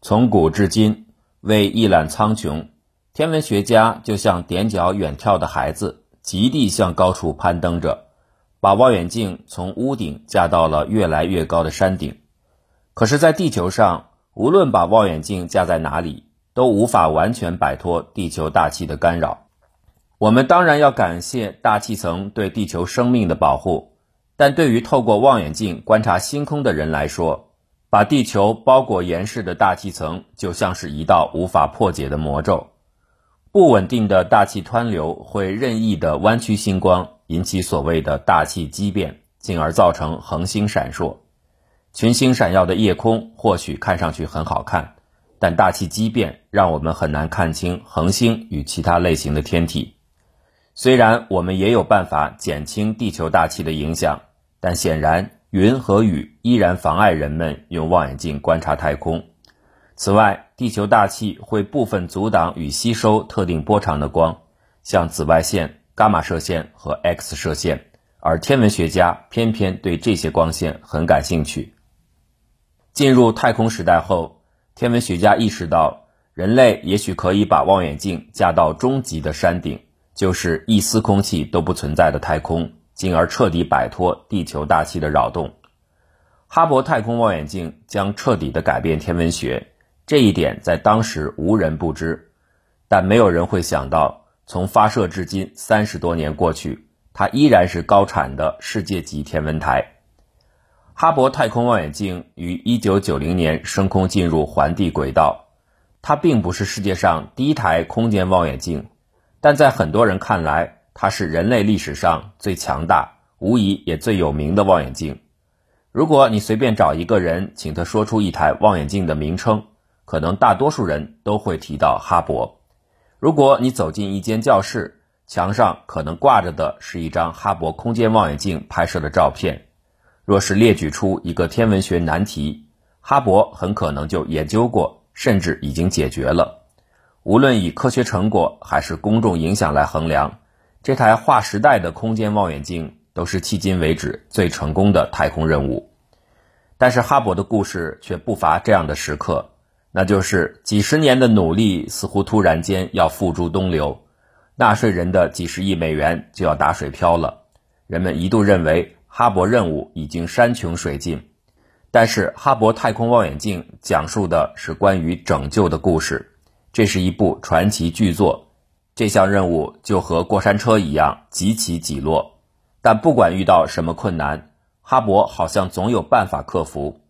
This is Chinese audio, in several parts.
从古至今，为一览苍穹，天文学家就像踮脚远眺的孩子，极地向高处攀登着，把望远镜从屋顶架到了越来越高的山顶。可是，在地球上，无论把望远镜架在哪里，都无法完全摆脱地球大气的干扰。我们当然要感谢大气层对地球生命的保护，但对于透过望远镜观察星空的人来说，把地球包裹严实的大气层就像是一道无法破解的魔咒。不稳定的大气湍流会任意的弯曲星光，引起所谓的大气畸变，进而造成恒星闪烁。群星闪耀的夜空或许看上去很好看，但大气畸变让我们很难看清恒星与其他类型的天体。虽然我们也有办法减轻地球大气的影响，但显然云和雨依然妨碍人们用望远镜观察太空。此外，地球大气会部分阻挡与吸收特定波长的光，像紫外线、伽马射线和 X 射线，而天文学家偏偏对这些光线很感兴趣。进入太空时代后，天文学家意识到，人类也许可以把望远镜架到终极的山顶。就是一丝空气都不存在的太空，进而彻底摆脱地球大气的扰动。哈勃太空望远镜将彻底的改变天文学，这一点在当时无人不知。但没有人会想到，从发射至今三十多年过去，它依然是高产的世界级天文台。哈勃太空望远镜于1990年升空进入环地轨道，它并不是世界上第一台空间望远镜。但在很多人看来，它是人类历史上最强大、无疑也最有名的望远镜。如果你随便找一个人，请他说出一台望远镜的名称，可能大多数人都会提到哈勃。如果你走进一间教室，墙上可能挂着的是一张哈勃空间望远镜拍摄的照片。若是列举出一个天文学难题，哈勃很可能就研究过，甚至已经解决了。无论以科学成果还是公众影响来衡量，这台划时代的空间望远镜都是迄今为止最成功的太空任务。但是哈勃的故事却不乏这样的时刻，那就是几十年的努力似乎突然间要付诸东流，纳税人的几十亿美元就要打水漂了。人们一度认为哈勃任务已经山穷水尽，但是哈勃太空望远镜讲述的是关于拯救的故事。这是一部传奇巨作，这项任务就和过山车一样极起极落，但不管遇到什么困难，哈勃好像总有办法克服。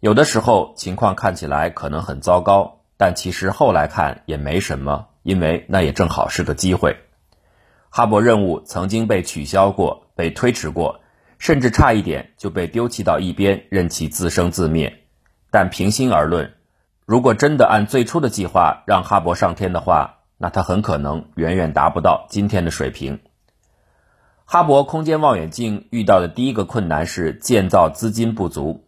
有的时候情况看起来可能很糟糕，但其实后来看也没什么，因为那也正好是个机会。哈勃任务曾经被取消过，被推迟过，甚至差一点就被丢弃到一边，任其自生自灭。但平心而论，如果真的按最初的计划让哈勃上天的话，那它很可能远远达不到今天的水平。哈勃空间望远镜遇到的第一个困难是建造资金不足。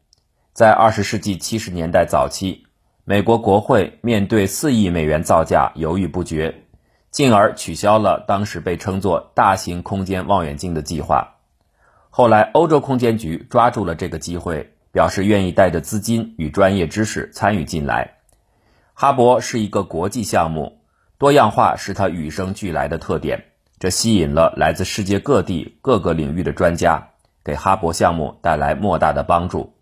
在二十世纪七十年代早期，美国国会面对四亿美元造价犹豫不决，进而取消了当时被称作大型空间望远镜的计划。后来，欧洲空间局抓住了这个机会。表示愿意带着资金与专业知识参与进来。哈勃是一个国际项目，多样化是它与生俱来的特点，这吸引了来自世界各地各个领域的专家，给哈勃项目带来莫大的帮助。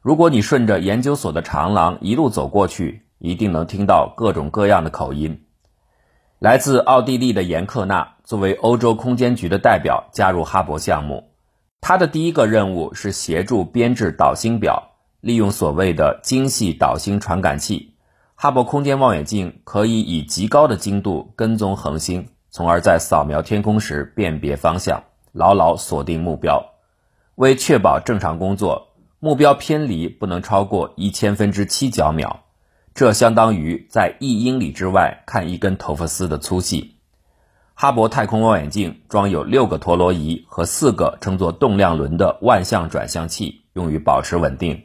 如果你顺着研究所的长廊一路走过去，一定能听到各种各样的口音。来自奥地利的严克纳作为欧洲空间局的代表加入哈勃项目。他的第一个任务是协助编制导星表，利用所谓的精细导星传感器，哈勃空间望远镜可以以极高的精度跟踪恒星，从而在扫描天空时辨别方向，牢牢锁定目标。为确保正常工作，目标偏离不能超过一千分之七角秒，这相当于在一英里之外看一根头发丝的粗细。哈勃太空望远镜装有六个陀螺仪和四个称作动量轮的万向转向器，用于保持稳定。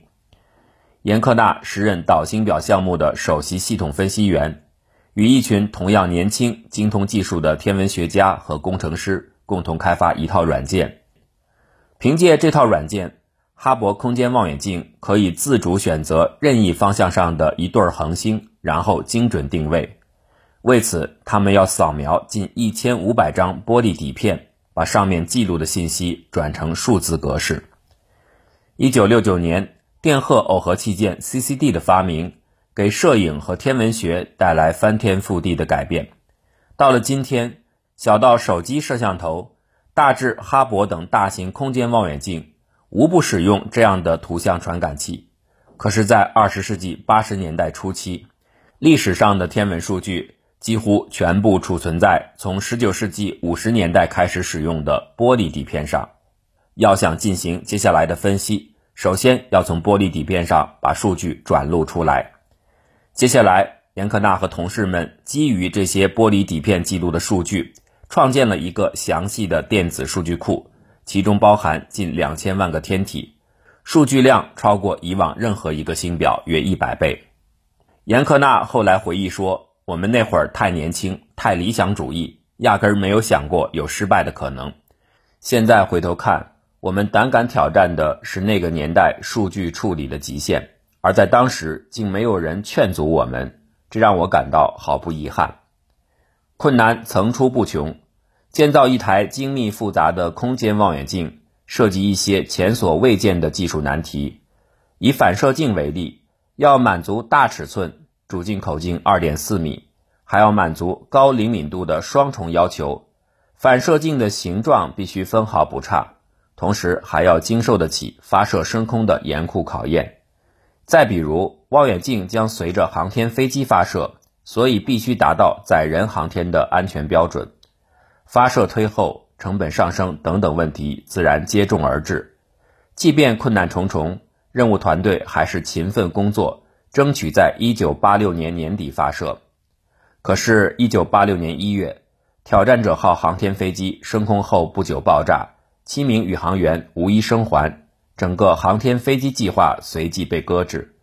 严克纳时任导星表项目的首席系统分析员，与一群同样年轻、精通技术的天文学家和工程师共同开发一套软件。凭借这套软件，哈勃空间望远镜可以自主选择任意方向上的一对恒星，然后精准定位。为此，他们要扫描近一千五百张玻璃底片，把上面记录的信息转成数字格式。一九六九年，电荷耦合器件 CCD 的发明，给摄影和天文学带来翻天覆地的改变。到了今天，小到手机摄像头，大至哈勃等大型空间望远镜，无不使用这样的图像传感器。可是，在二十世纪八十年代初期，历史上的天文数据几乎全部储存在从十九世纪五十年代开始使用的玻璃底片上。要想进行接下来的分析，首先要从玻璃底片上把数据转录出来。接下来，严克纳和同事们基于这些玻璃底片记录的数据，创建了一个详细的电子数据库，其中包含近两千万个天体，数据量超过以往任何一个星表约一百倍。严克纳后来回忆说：“我们那会儿太年轻，太理想主义，压根儿没有想过有失败的可能。现在回头看。”我们胆敢挑战的是那个年代数据处理的极限，而在当时竟没有人劝阻我们，这让我感到毫不遗憾。困难层出不穷，建造一台精密复杂的空间望远镜，涉及一些前所未见的技术难题。以反射镜为例，要满足大尺寸主镜口径二点四米，还要满足高灵敏度的双重要求，反射镜的形状必须分毫不差。同时还要经受得起发射升空的严酷考验。再比如，望远镜将随着航天飞机发射，所以必须达到载人航天的安全标准。发射推后、成本上升等等问题自然接踵而至。即便困难重重，任务团队还是勤奋工作，争取在1986年年底发射。可是，1986年1月，挑战者号航天飞机升空后不久爆炸。七名宇航员无一生还，整个航天飞机计划随即被搁置。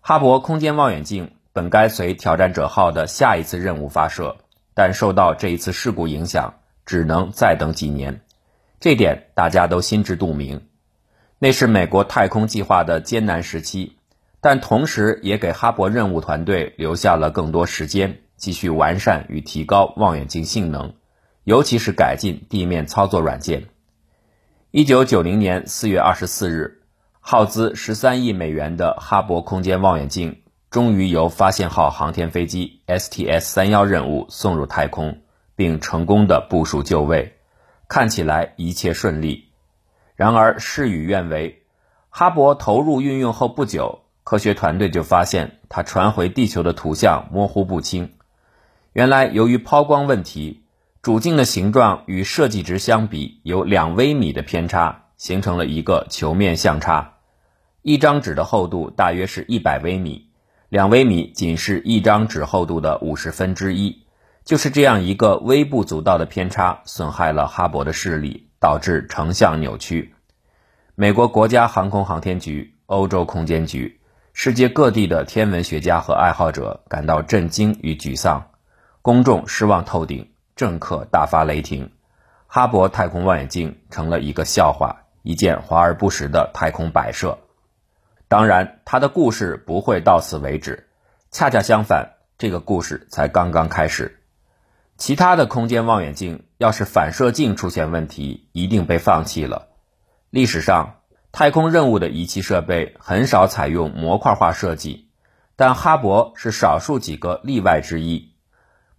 哈勃空间望远镜本该随挑战者号的下一次任务发射，但受到这一次事故影响，只能再等几年。这点大家都心知肚明。那是美国太空计划的艰难时期，但同时也给哈勃任务团队留下了更多时间，继续完善与提高望远镜性能，尤其是改进地面操作软件。一九九零年四月二十四日，耗资十三亿美元的哈勃空间望远镜终于由发现号航天飞机 STS 三幺任务送入太空，并成功的部署就位，看起来一切顺利。然而事与愿违，哈勃投入运用后不久，科学团队就发现它传回地球的图像模糊不清。原来由于抛光问题。主镜的形状与设计值相比有两微米的偏差，形成了一个球面相差。一张纸的厚度大约是一百微米，两微米仅是一张纸厚度的五十分之一。就是这样一个微不足道的偏差，损害了哈勃的视力，导致成像扭曲。美国国家航空航天局、欧洲空间局、世界各地的天文学家和爱好者感到震惊与沮丧，公众失望透顶。政客大发雷霆，哈勃太空望远镜成了一个笑话，一件华而不实的太空摆设。当然，他的故事不会到此为止，恰恰相反，这个故事才刚刚开始。其他的空间望远镜要是反射镜出现问题，一定被放弃了。历史上，太空任务的仪器设备很少采用模块化设计，但哈勃是少数几个例外之一。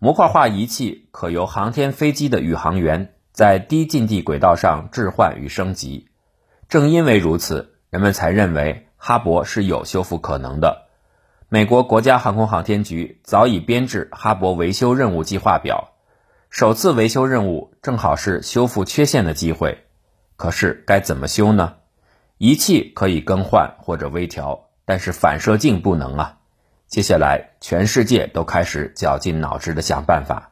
模块化仪器可由航天飞机的宇航员在低近地轨道上置换与升级。正因为如此，人们才认为哈勃是有修复可能的。美国国家航空航天局早已编制哈勃维修任务计划表，首次维修任务正好是修复缺陷的机会。可是该怎么修呢？仪器可以更换或者微调，但是反射镜不能啊。接下来，全世界都开始绞尽脑汁的想办法。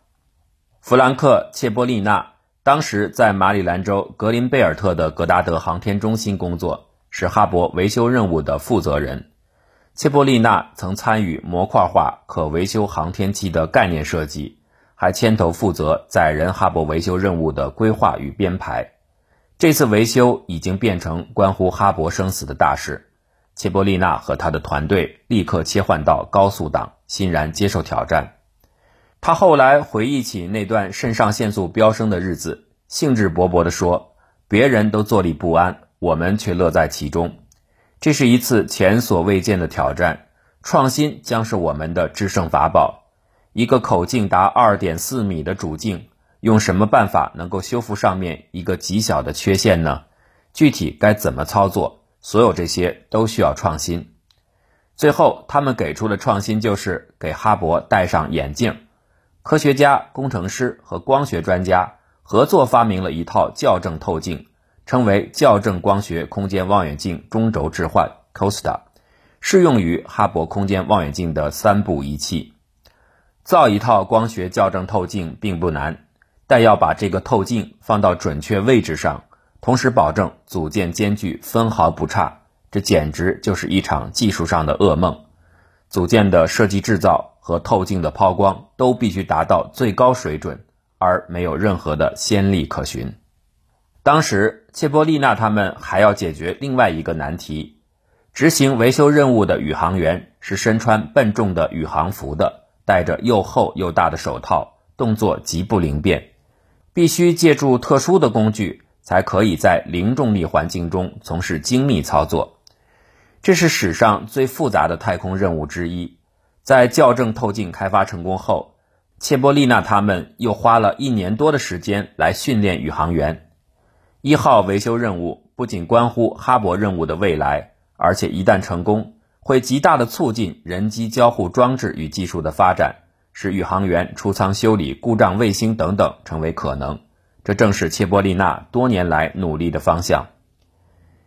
弗兰克·切波利纳当时在马里兰州格林贝尔特的格达德航天中心工作，是哈勃维修任务的负责人。切波利纳曾参与模块化可维修航天器的概念设计，还牵头负责载人哈勃维修任务的规划与编排。这次维修已经变成关乎哈勃生死的大事。切波利娜和他的团队立刻切换到高速档，欣然接受挑战。他后来回忆起那段肾上腺素飙升的日子，兴致勃勃地说：“别人都坐立不安，我们却乐在其中。这是一次前所未见的挑战，创新将是我们的制胜法宝。一个口径达二点四米的主镜，用什么办法能够修复上面一个极小的缺陷呢？具体该怎么操作？所有这些都需要创新。最后，他们给出的创新就是给哈勃戴上眼镜。”科学家、工程师和光学专家合作发明了一套校正透镜，称为校正光学空间望远镜中轴置换 （COSTA），适用于哈勃空间望远镜的三部仪器。造一套光学校正透镜并不难，但要把这个透镜放到准确位置上，同时保证组件间距分毫不差，这简直就是一场技术上的噩梦。组件的设计制造。和透镜的抛光都必须达到最高水准，而没有任何的先例可循。当时，切波利娜他们还要解决另外一个难题：执行维修任务的宇航员是身穿笨重的宇航服的，戴着又厚又大的手套，动作极不灵便，必须借助特殊的工具才可以在零重力环境中从事精密操作。这是史上最复杂的太空任务之一。在校正透镜开发成功后，切波利娜他们又花了一年多的时间来训练宇航员。一号维修任务不仅关乎哈勃任务的未来，而且一旦成功，会极大的促进人机交互装置与技术的发展，使宇航员出舱修理故障卫星等等成为可能。这正是切波利纳多年来努力的方向。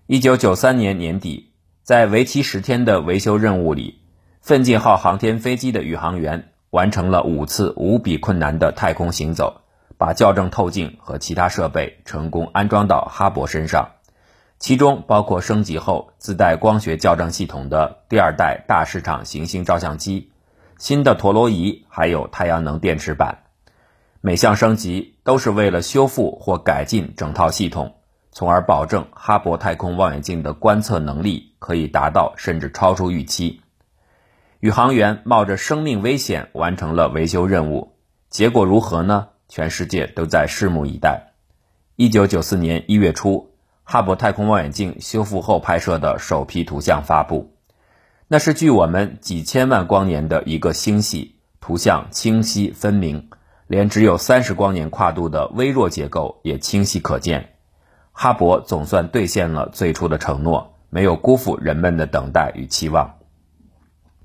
一九九三年年底，在为期十天的维修任务里。奋进号航天飞机的宇航员完成了五次无比困难的太空行走，把校正透镜和其他设备成功安装到哈勃身上，其中包括升级后自带光学校正系统的第二代大市场行星照相机、新的陀螺仪，还有太阳能电池板。每项升级都是为了修复或改进整套系统，从而保证哈勃太空望远镜的观测能力可以达到甚至超出预期。宇航员冒着生命危险完成了维修任务，结果如何呢？全世界都在拭目以待。一九九四年一月初，哈勃太空望远镜修复后拍摄的首批图像发布，那是距我们几千万光年的一个星系，图像清晰分明，连只有三十光年跨度的微弱结构也清晰可见。哈勃总算兑现了最初的承诺，没有辜负人们的等待与期望。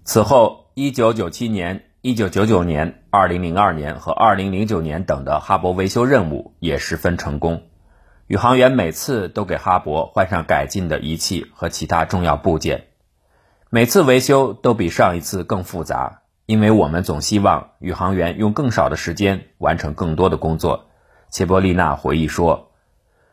此后，1997年、1999年、2002年和2009年等的哈勃维修任务也十分成功。宇航员每次都给哈勃换上改进的仪器和其他重要部件，每次维修都比上一次更复杂，因为我们总希望宇航员用更少的时间完成更多的工作。切波利娜回忆说：“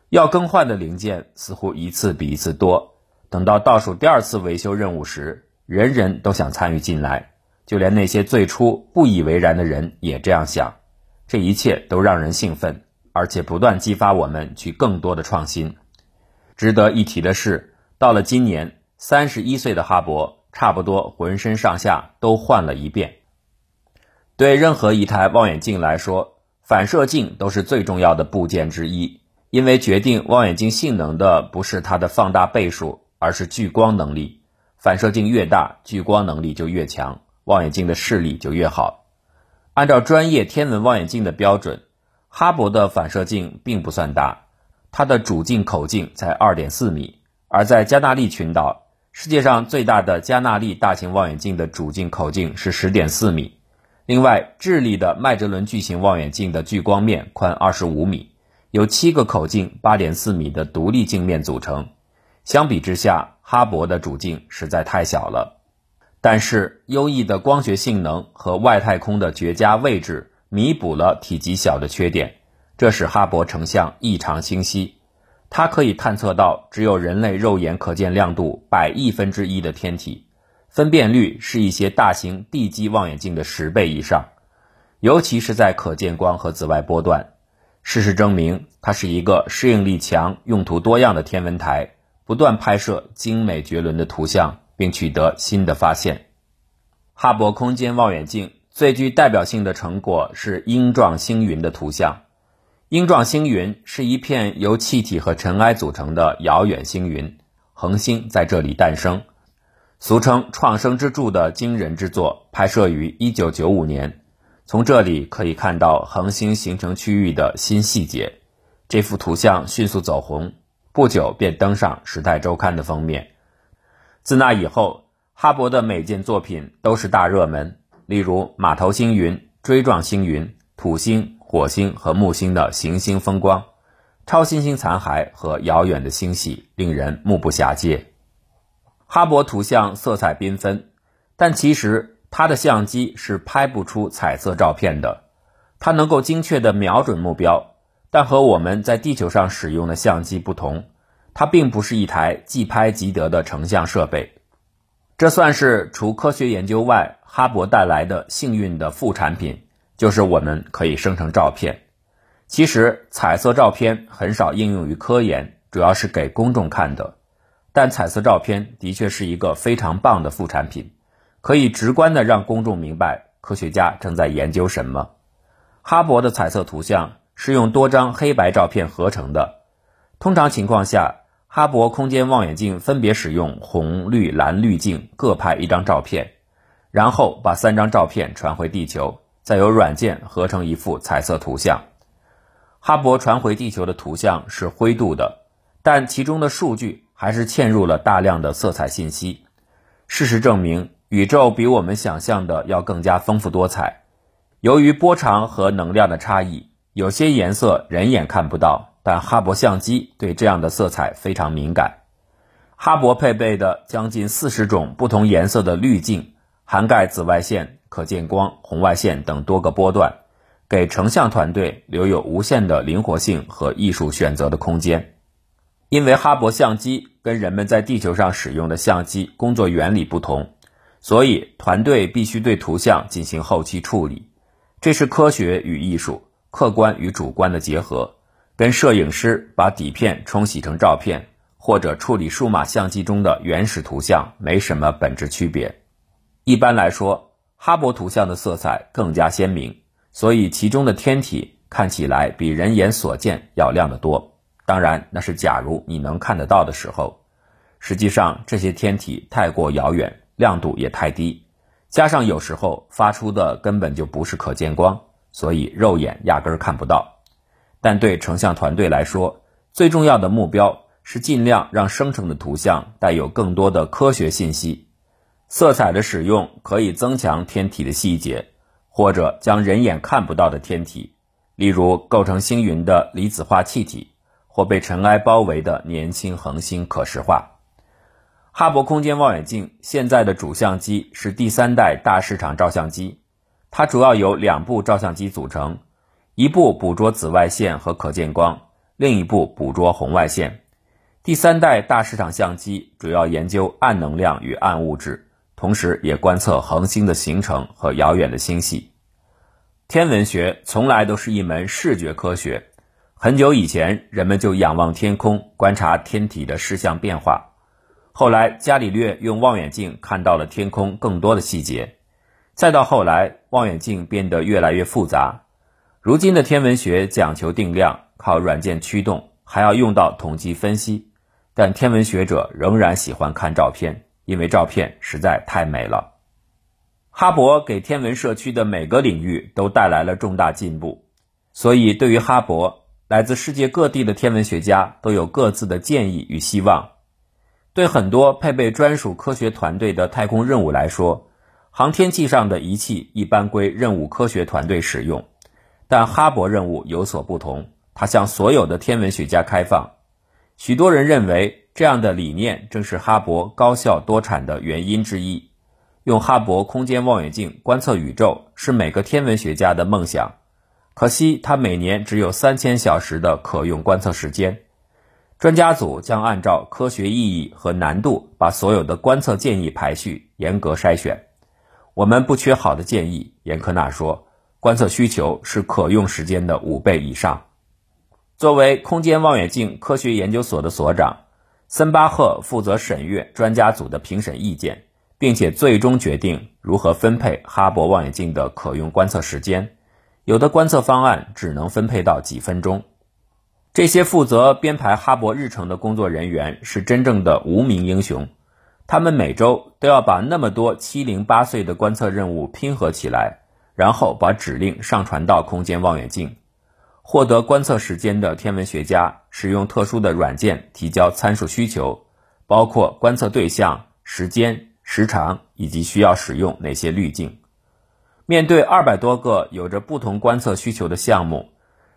要更换的零件似乎一次比一次多，等到倒数第二次维修任务时。”人人都想参与进来，就连那些最初不以为然的人也这样想。这一切都让人兴奋，而且不断激发我们去更多的创新。值得一提的是，到了今年，三十一岁的哈勃差不多浑身上下都换了一遍。对任何一台望远镜来说，反射镜都是最重要的部件之一，因为决定望远镜性能的不是它的放大倍数，而是聚光能力。反射镜越大，聚光能力就越强，望远镜的视力就越好。按照专业天文望远镜的标准，哈勃的反射镜并不算大，它的主镜口径才二点四米。而在加纳利群岛，世界上最大的加纳利大型望远镜的主镜口径是十点四米。另外，智利的麦哲伦巨型望远镜的聚光面宽二十五米，由七个口径八点四米的独立镜面组成。相比之下，哈勃的主镜实在太小了。但是，优异的光学性能和外太空的绝佳位置弥补了体积小的缺点，这使哈勃成像异常清晰。它可以探测到只有人类肉眼可见亮度百亿分之一的天体，分辨率是一些大型地基望远镜的十倍以上，尤其是在可见光和紫外波段。事实证明，它是一个适应力强、用途多样的天文台，不断拍摄精美绝伦的图像，并取得新的发现。哈勃空间望远镜最具代表性的成果是鹰状星云的图像。鹰状星云是一片由气体和尘埃组成的遥远星云，恒星在这里诞生。俗称“创生之柱”的惊人之作，拍摄于1995年。从这里可以看到恒星形成区域的新细节。这幅图像迅速走红，不久便登上《时代周刊》的封面。自那以后，哈勃的每件作品都是大热门，例如马头星云、锥状星云、土星、火星和木星的行星风光、超新星残骸和遥远的星系，令人目不暇接。哈勃图像色彩缤纷，但其实。它的相机是拍不出彩色照片的，它能够精确地瞄准目标，但和我们在地球上使用的相机不同，它并不是一台即拍即得的成像设备。这算是除科学研究外，哈勃带来的幸运的副产品，就是我们可以生成照片。其实，彩色照片很少应用于科研，主要是给公众看的，但彩色照片的确是一个非常棒的副产品。可以直观的让公众明白科学家正在研究什么。哈勃的彩色图像是用多张黑白照片合成的。通常情况下，哈勃空间望远镜分别使用红、绿、蓝滤镜各拍一张照片，然后把三张照片传回地球，再由软件合成一幅彩色图像。哈勃传回地球的图像是灰度的，但其中的数据还是嵌入了大量的色彩信息。事实证明。宇宙比我们想象的要更加丰富多彩。由于波长和能量的差异，有些颜色人眼看不到，但哈勃相机对这样的色彩非常敏感。哈勃配备的将近四十种不同颜色的滤镜，涵盖紫外线、可见光、红外线等多个波段，给成像团队留有无限的灵活性和艺术选择的空间。因为哈勃相机跟人们在地球上使用的相机工作原理不同。所以，团队必须对图像进行后期处理，这是科学与艺术、客观与主观的结合，跟摄影师把底片冲洗成照片，或者处理数码相机中的原始图像没什么本质区别。一般来说，哈勃图像的色彩更加鲜明，所以其中的天体看起来比人眼所见要亮得多。当然，那是假如你能看得到的时候。实际上，这些天体太过遥远。亮度也太低，加上有时候发出的根本就不是可见光，所以肉眼压根儿看不到。但对成像团队来说，最重要的目标是尽量让生成的图像带有更多的科学信息。色彩的使用可以增强天体的细节，或者将人眼看不到的天体，例如构成星云的离子化气体，或被尘埃包围的年轻恒星可视化。哈勃空间望远镜现在的主相机是第三代大视场照相机，它主要由两部照相机组成，一部捕捉紫外线和可见光，另一部捕捉红外线。第三代大视场相机主要研究暗能量与暗物质，同时也观测恒星的形成和遥远的星系。天文学从来都是一门视觉科学，很久以前人们就仰望天空，观察天体的视像变化。后来，伽利略用望远镜看到了天空更多的细节。再到后来，望远镜变得越来越复杂。如今的天文学讲求定量，靠软件驱动，还要用到统计分析。但天文学者仍然喜欢看照片，因为照片实在太美了。哈勃给天文社区的每个领域都带来了重大进步，所以对于哈勃，来自世界各地的天文学家都有各自的建议与希望。对很多配备专属科学团队的太空任务来说，航天器上的仪器一般归任务科学团队使用，但哈勃任务有所不同，它向所有的天文学家开放。许多人认为，这样的理念正是哈勃高效多产的原因之一。用哈勃空间望远镜观测宇宙是每个天文学家的梦想，可惜它每年只有三千小时的可用观测时间。专家组将按照科学意义和难度，把所有的观测建议排序，严格筛选。我们不缺好的建议，严科纳说，观测需求是可用时间的五倍以上。作为空间望远镜科学研究所的所长，森巴赫负责审阅专家组的评审意见，并且最终决定如何分配哈勃望远镜的可用观测时间。有的观测方案只能分配到几分钟。这些负责编排哈勃日程的工作人员是真正的无名英雄，他们每周都要把那么多七零八碎的观测任务拼合起来，然后把指令上传到空间望远镜。获得观测时间的天文学家使用特殊的软件提交参数需求，包括观测对象、时间、时长以及需要使用哪些滤镜。面对二百多个有着不同观测需求的项目，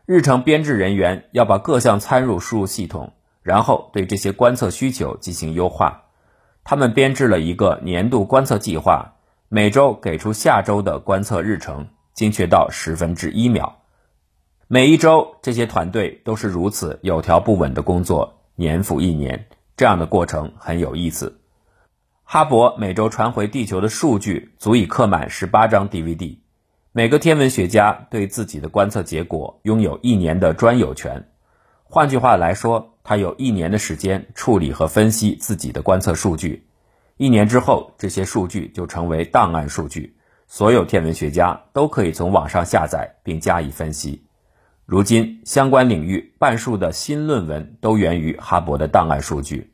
日程编制人员要把各项参数输入系统，然后对这些观测需求进行优化。他们编制了一个年度观测计划，每周给出下周的观测日程，精确到十分之一秒。每一周，这些团队都是如此有条不紊的工作，年复一年。这样的过程很有意思。哈勃每周传回地球的数据足以刻满十八张 DVD。每个天文学家对自己的观测结果拥有一年的专有权。换句话来说，他有一年的时间处理和分析自己的观测数据。一年之后，这些数据就成为档案数据，所有天文学家都可以从网上下载并加以分析。如今，相关领域半数的新论文都源于哈勃的档案数据。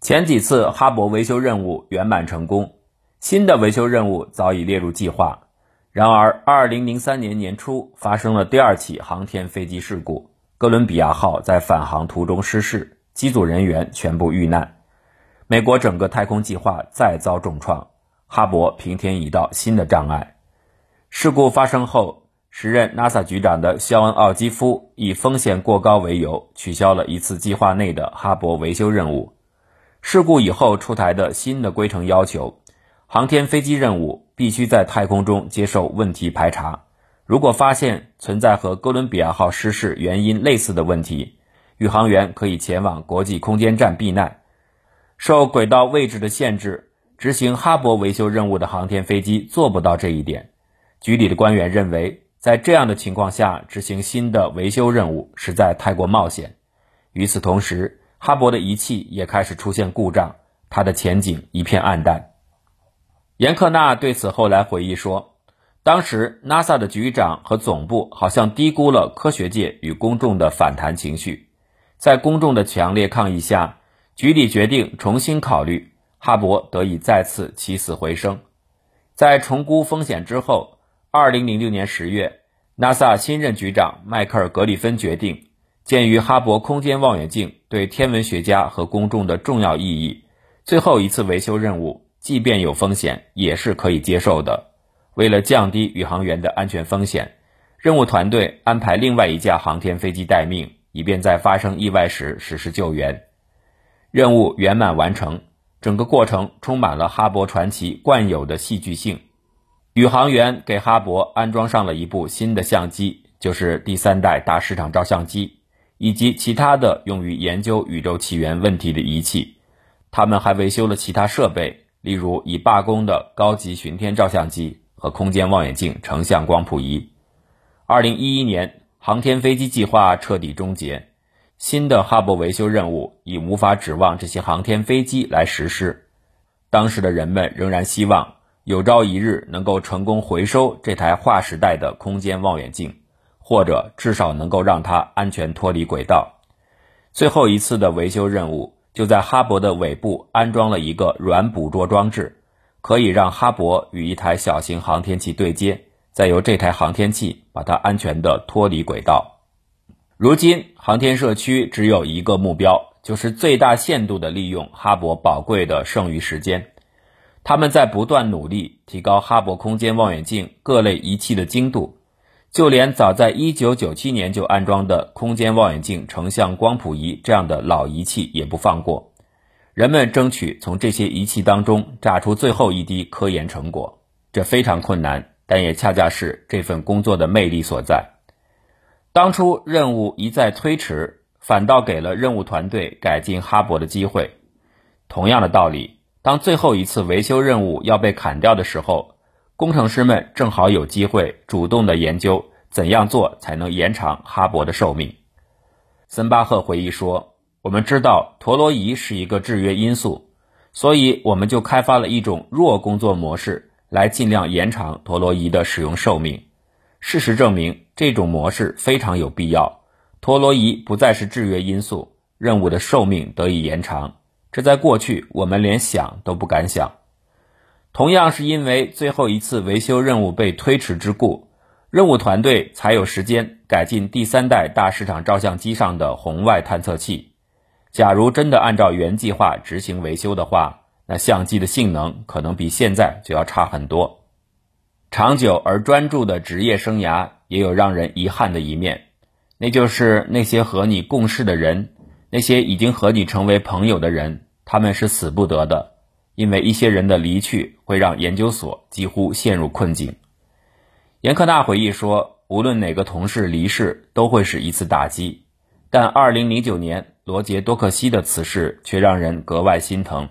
前几次哈勃维修任务圆满成功，新的维修任务早已列入计划。然而，2003年年初发生了第二起航天飞机事故，哥伦比亚号在返航途中失事，机组人员全部遇难，美国整个太空计划再遭重创，哈勃平添一道新的障碍。事故发生后。时任 NASA 局长的肖恩·奥基夫以风险过高为由，取消了一次计划内的哈勃维修任务。事故以后出台的新的规程要求，航天飞机任务必须在太空中接受问题排查。如果发现存在和哥伦比亚号失事原因类似的问题，宇航员可以前往国际空间站避难。受轨道位置的限制，执行哈勃维修任务的航天飞机做不到这一点。局里的官员认为。在这样的情况下执行新的维修任务实在太过冒险。与此同时，哈勃的仪器也开始出现故障，它的前景一片暗淡。严克纳对此后来回忆说：“当时 NASA 的局长和总部好像低估了科学界与公众的反弹情绪，在公众的强烈抗议下，局里决定重新考虑，哈勃得以再次起死回生。在重估风险之后。”二零零六年十月，NASA 新任局长迈克尔·格里芬决定，鉴于哈勃空间望远镜对天文学家和公众的重要意义，最后一次维修任务，即便有风险，也是可以接受的。为了降低宇航员的安全风险，任务团队安排另外一架航天飞机待命，以便在发生意外时实施救援。任务圆满完成，整个过程充满了哈勃传奇惯有的戏剧性。宇航员给哈勃安装上了一部新的相机，就是第三代大市场照相机，以及其他的用于研究宇宙起源问题的仪器。他们还维修了其他设备，例如已罢工的高级巡天照相机和空间望远镜成像光谱仪。二零一一年，航天飞机计划彻底终结，新的哈勃维修任务已无法指望这些航天飞机来实施。当时的人们仍然希望。有朝一日能够成功回收这台划时代的空间望远镜，或者至少能够让它安全脱离轨道。最后一次的维修任务就在哈勃的尾部安装了一个软捕捉装置，可以让哈勃与一台小型航天器对接，再由这台航天器把它安全地脱离轨道。如今，航天社区只有一个目标，就是最大限度地利用哈勃宝贵的剩余时间。他们在不断努力提高哈勃空间望远镜各类仪器的精度，就连早在1997年就安装的空间望远镜成像光谱仪这样的老仪器也不放过。人们争取从这些仪器当中榨出最后一滴科研成果，这非常困难，但也恰恰是这份工作的魅力所在。当初任务一再推迟，反倒给了任务团队改进哈勃的机会。同样的道理。当最后一次维修任务要被砍掉的时候，工程师们正好有机会主动的研究怎样做才能延长哈勃的寿命。森巴赫回忆说：“我们知道陀螺仪是一个制约因素，所以我们就开发了一种弱工作模式，来尽量延长陀螺仪的使用寿命。事实证明，这种模式非常有必要。陀螺仪不再是制约因素，任务的寿命得以延长。这在过去我们连想都不敢想。同样是因为最后一次维修任务被推迟之故。”任务团队才有时间改进第三代大市场照相机上的红外探测器。假如真的按照原计划执行维修的话，那相机的性能可能比现在就要差很多。长久而专注的职业生涯也有让人遗憾的一面，那就是那些和你共事的人，那些已经和你成为朋友的人，他们是死不得的，因为一些人的离去会让研究所几乎陷入困境。严克纳回忆说：“无论哪个同事离世，都会是一次打击。但2009年罗杰·多克西的辞世却让人格外心疼。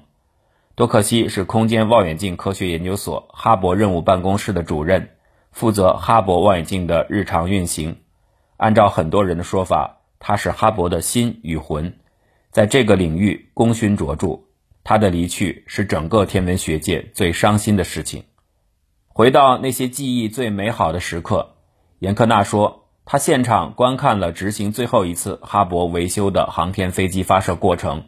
多克西是空间望远镜科学研究所哈勃任务办公室的主任，负责哈勃望远镜的日常运行。按照很多人的说法，他是哈勃的心与魂，在这个领域功勋卓著。他的离去是整个天文学界最伤心的事情。”回到那些记忆最美好的时刻，严克纳说，他现场观看了执行最后一次哈勃维修的航天飞机发射过程，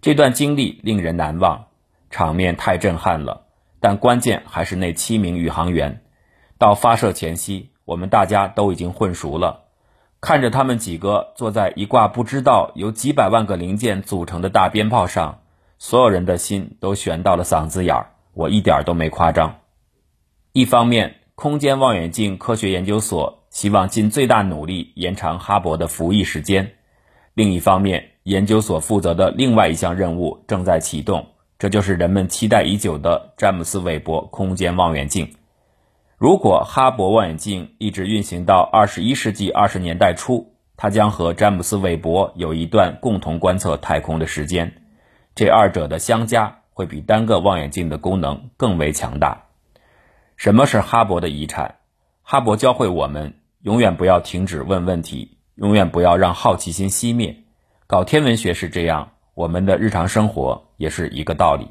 这段经历令人难忘，场面太震撼了。但关键还是那七名宇航员。到发射前夕，我们大家都已经混熟了，看着他们几个坐在一挂不知道由几百万个零件组成的大鞭炮上，所有人的心都悬到了嗓子眼儿，我一点都没夸张。一方面，空间望远镜科学研究所希望尽最大努力延长哈勃的服役时间；另一方面，研究所负责的另外一项任务正在启动，这就是人们期待已久的詹姆斯·韦伯空间望远镜。如果哈勃望远镜一直运行到二十一世纪二十年代初，它将和詹姆斯·韦伯有一段共同观测太空的时间，这二者的相加会比单个望远镜的功能更为强大。什么是哈勃的遗产？哈勃教会我们永远不要停止问问题，永远不要让好奇心熄灭。搞天文学是这样，我们的日常生活也是一个道理。